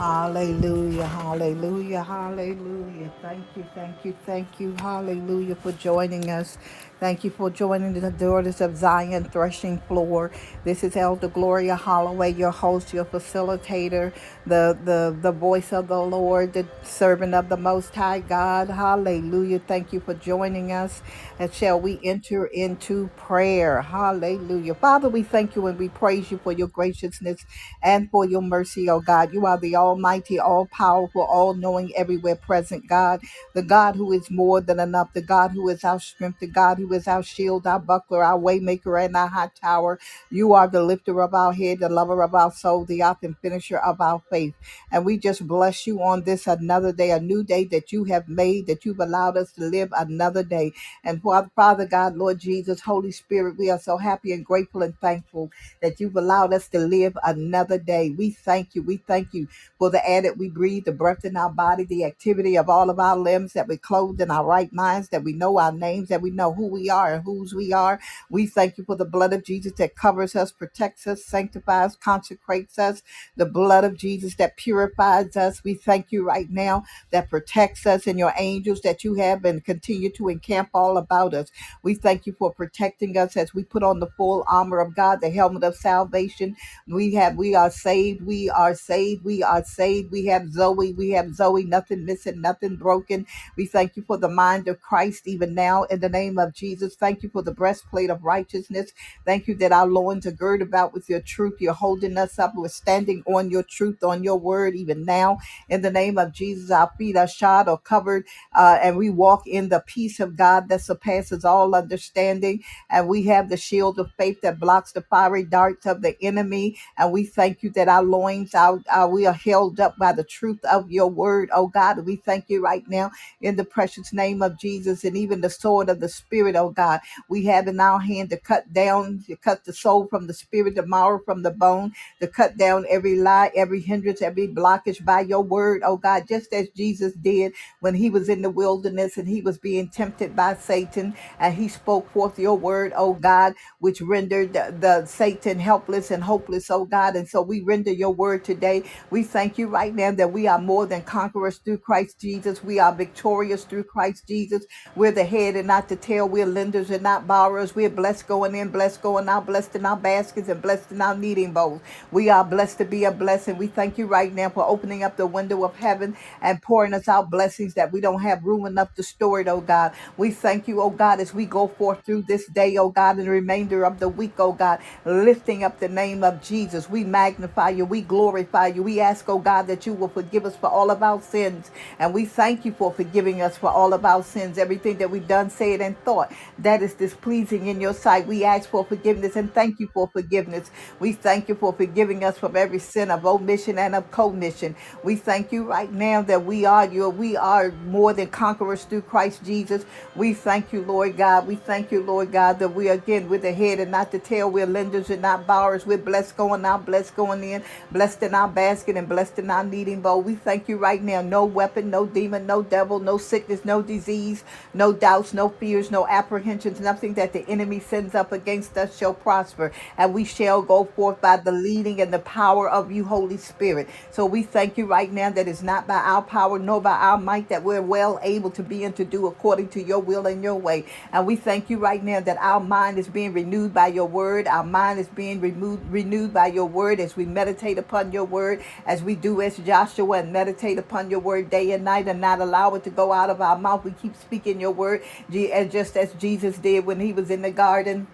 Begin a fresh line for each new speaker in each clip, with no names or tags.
Hallelujah, hallelujah, hallelujah. Thank you, thank you, thank you, hallelujah for joining us. Thank you for joining the Daughters of Zion Threshing Floor. This is Elder Gloria Holloway, your host, your facilitator, the, the, the voice of the Lord, the servant of the Most High God. Hallelujah. Thank you for joining us. And shall we enter into prayer? Hallelujah. Father, we thank you and we praise you for your graciousness and for your mercy, oh God. You are the Almighty, all powerful, all knowing, everywhere present God, the God who is more than enough, the God who is our strength, the God who is our shield, our buckler, our waymaker, and our high tower. You are the lifter of our head, the lover of our soul, the author and finisher of our faith. And we just bless you on this another day, a new day that you have made, that you've allowed us to live another day. And Father, Father God, Lord Jesus, Holy Spirit, we are so happy and grateful and thankful that you've allowed us to live another day. We thank you. We thank you for the air that we breathe, the breath in our body, the activity of all of our limbs, that we clothed in our right minds, that we know our names, that we know who we are and whose we are. We thank you for the blood of Jesus that covers us, protects us, sanctifies, consecrates us, the blood of Jesus that purifies us. We thank you right now that protects us and your angels that you have and continue to encamp all about us. We thank you for protecting us as we put on the full armor of God, the helmet of salvation. We have, we are saved, we are saved, we are saved. We have Zoe, we have Zoe, nothing missing, nothing broken. We thank you for the mind of Christ even now in the name of Jesus. Thank you for the breastplate of righteousness. Thank you that our loins are girded about with your truth. You're holding us up. We're standing on your truth, on your word even now. In the name of Jesus, our feet are shod or covered, uh, and we walk in the peace of God that surpasses all understanding. And we have the shield of faith that blocks the fiery darts of the enemy. And we thank you that our loins, our, our, we are held up by the truth of your word, oh God. We thank you right now in the precious name of Jesus and even the sword of the Spirit, oh God. We have in our hand to cut down, to cut the soul from the spirit, the marrow from the bone, to cut down every lie, every hindrance, every blockage by your word, oh God, just as Jesus did when he was in the wilderness and he was being tempted by Satan and he spoke forth your word, oh God, which rendered the, the Satan helpless and hopeless, oh God. And so we render your word today. We thank you right now that we are more than conquerors through Christ Jesus. We are victorious through Christ Jesus. We're the head and not the tail. We're lenders and not borrowers. We're blessed going in, blessed going out, blessed in our baskets and blessed in our kneading bowls. We are blessed to be a blessing. We thank you right now for opening up the window of heaven and pouring us out blessings that we don't have room enough to store it, oh God. We thank you, oh God, as we go forth through this day, oh God, and the remainder of the week, oh God, lifting up the name of Jesus. We magnify you. We glorify you. We ask, oh God, that you will forgive us for all of our sins. And we thank you for forgiving us for all of our sins, everything that we've done, said, and thought that is displeasing in your sight. We ask for forgiveness and thank you for forgiveness. We thank you for forgiving us from every sin of omission and of commission. We thank you right now that we are your, we are more than conquerors through Christ Jesus. We thank you, Lord God. We thank you, Lord God, that we again with the head and not the tail. We're lenders and not borrowers. We're blessed going out, blessed going in, blessed in our basket and blessed in our kneading bowl. We thank you right now. No weapon, no demon, no devil, no sickness, no disease, no doubts, no fears, no apprehensions, nothing that the enemy sends up against us shall prosper. And we shall go forth by the leading and the power of you, Holy Spirit. So we thank you right now that it's not by our power nor by our might that we're well able to be and to do according to your will and your way. And we thank you right now that our mind is being renewed by your word. Our mind is being removed, renewed by your word as we meditate upon your word, as we do as Joshua and meditate upon your word day and night and not allow it to go out of our mouth. We keep speaking your word, just as Jesus did when he was in the garden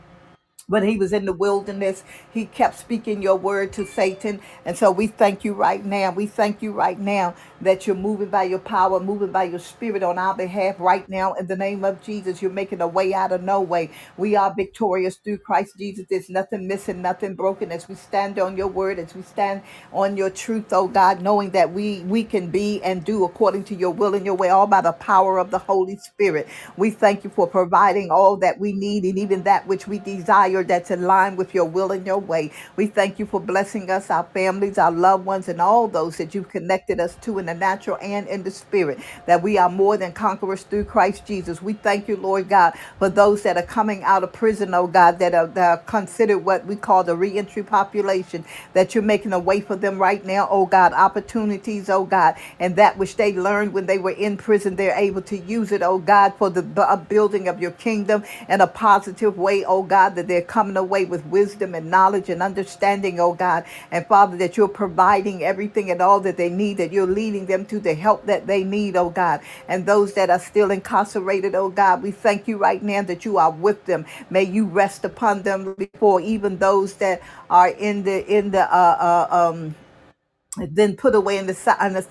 when he was in the wilderness, he kept speaking your word to Satan. And so we thank you right now. We thank you right now that you're moving by your power, moving by your spirit on our behalf right now. In the name of Jesus, you're making a way out of no way. We are victorious through Christ Jesus. There's nothing missing, nothing broken as we stand on your word, as we stand on your truth, oh God, knowing that we, we can be and do according to your will and your way, all by the power of the Holy Spirit. We thank you for providing all that we need and even that which we desire desire that's in line with your will and your way. We thank you for blessing us, our families, our loved ones, and all those that you've connected us to in the natural and in the spirit, that we are more than conquerors through Christ Jesus. We thank you, Lord God, for those that are coming out of prison, oh God, that are, that are considered what we call the reentry population, that you're making a way for them right now, oh God, opportunities, oh God, and that which they learned when they were in prison, they're able to use it, oh God, for the bu- building of your kingdom in a positive way, oh God, that they're coming away with wisdom and knowledge and understanding, oh God, and Father, that you're providing everything and all that they need, that you're leading them to the help that they need, oh God, and those that are still incarcerated, oh God, we thank you right now that you are with them. May you rest upon them before even those that are in the in the uh, uh um then put away in the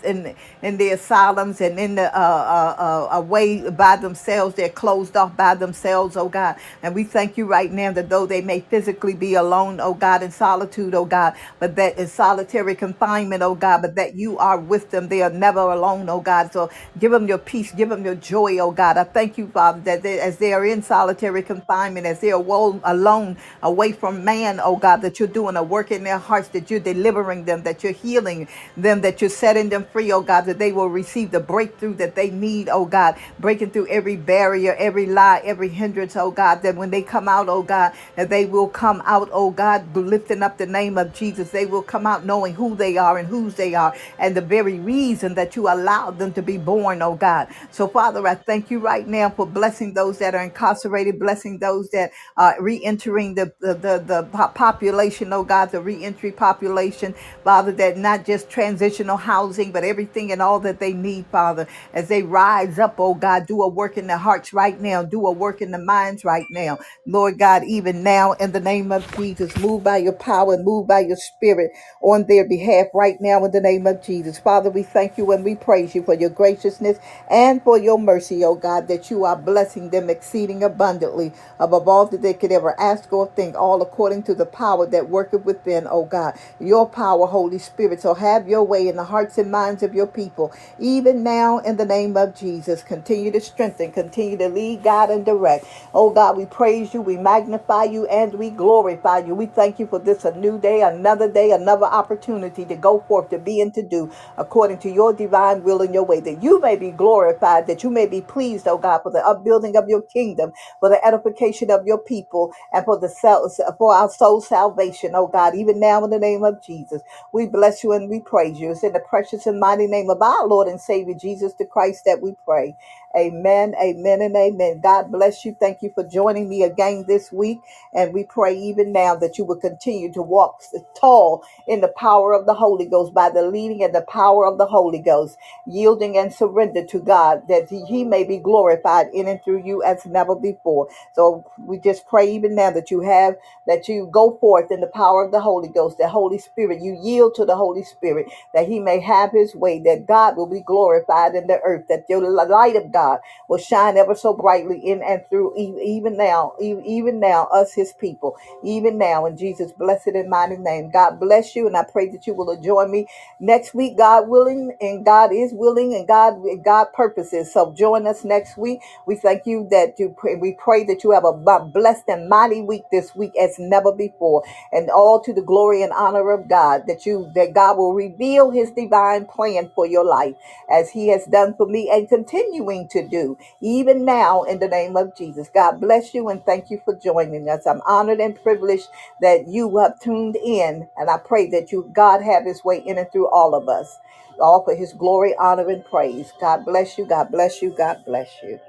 in the, in, the asylums and in the uh, uh, uh, away by themselves. They're closed off by themselves, oh God. And we thank you right now that though they may physically be alone, oh God, in solitude, oh God, but that in solitary confinement, oh God, but that you are with them. They are never alone, oh God. So give them your peace, give them your joy, oh God. I thank you, Father, that they, as they are in solitary confinement, as they are alone, away from man, oh God, that you're doing a work in their hearts, that you're delivering them, that you're healing them, that you're setting them free, oh God, that they will receive the breakthrough that they need, oh God, breaking through every barrier, every lie, every hindrance, oh God, that when they come out, oh God, that they will come out, oh God, lifting up the name of Jesus. They will come out knowing who they are and whose they are and the very reason that you allowed them to be born, oh God. So, Father, I thank you right now for blessing those that are incarcerated, blessing those that are re-entering the, the, the, the po- population, oh God, the re-entry population, Father, that not just transitional housing, but everything and all that they need, Father, as they rise up, oh God, do a work in their hearts right now, do a work in the minds right now. Lord God, even now in the name of Jesus, move by your power and move by your spirit on their behalf right now in the name of Jesus. Father, we thank you and we praise you for your graciousness and for your mercy, oh God, that you are blessing them exceeding abundantly above all that they could ever ask or think, all according to the power that worketh within, oh God. Your power, Holy Spirit. So have your way in the hearts and minds of your people, even now in the name of Jesus. Continue to strengthen, continue to lead, God, and direct. Oh God, we praise you, we magnify you, and we glorify you. We thank you for this a new day, another day, another opportunity to go forth, to be and to do according to your divine will and your way, that you may be glorified, that you may be pleased, oh God, for the upbuilding of your kingdom, for the edification of your people, and for the for our soul salvation, oh God, even now in the name of Jesus. We bless you and we praise you. It's in the precious and mighty name of our Lord and Savior Jesus the Christ that we pray. Amen, amen, and amen. God bless you. Thank you for joining me again this week. And we pray even now that you will continue to walk tall in the power of the Holy Ghost by the leading and the power of the Holy Ghost, yielding and surrender to God that He may be glorified in and through you as never before. So we just pray even now that you have, that you go forth in the power of the Holy Ghost, the Holy Spirit. You yield to the Holy Spirit that He may have His way, that God will be glorified in the earth, that your light of God will shine ever so brightly in and through even now, even now, us His people, even now in Jesus' blessed and mighty name. God bless you, and I pray that you will join me next week, God willing, and God is willing, and God God purposes. So join us next week. We thank you that you pray. We pray that you have a blessed and mighty week this week as never before, and all to the glory and honor of God. That you that Will reveal His divine plan for your life as He has done for me and continuing to do even now in the name of Jesus. God bless you and thank you for joining us. I'm honored and privileged that you have tuned in, and I pray that you God have His way in and through all of us. All for his glory, honor, and praise. God bless you. God bless you. God bless you.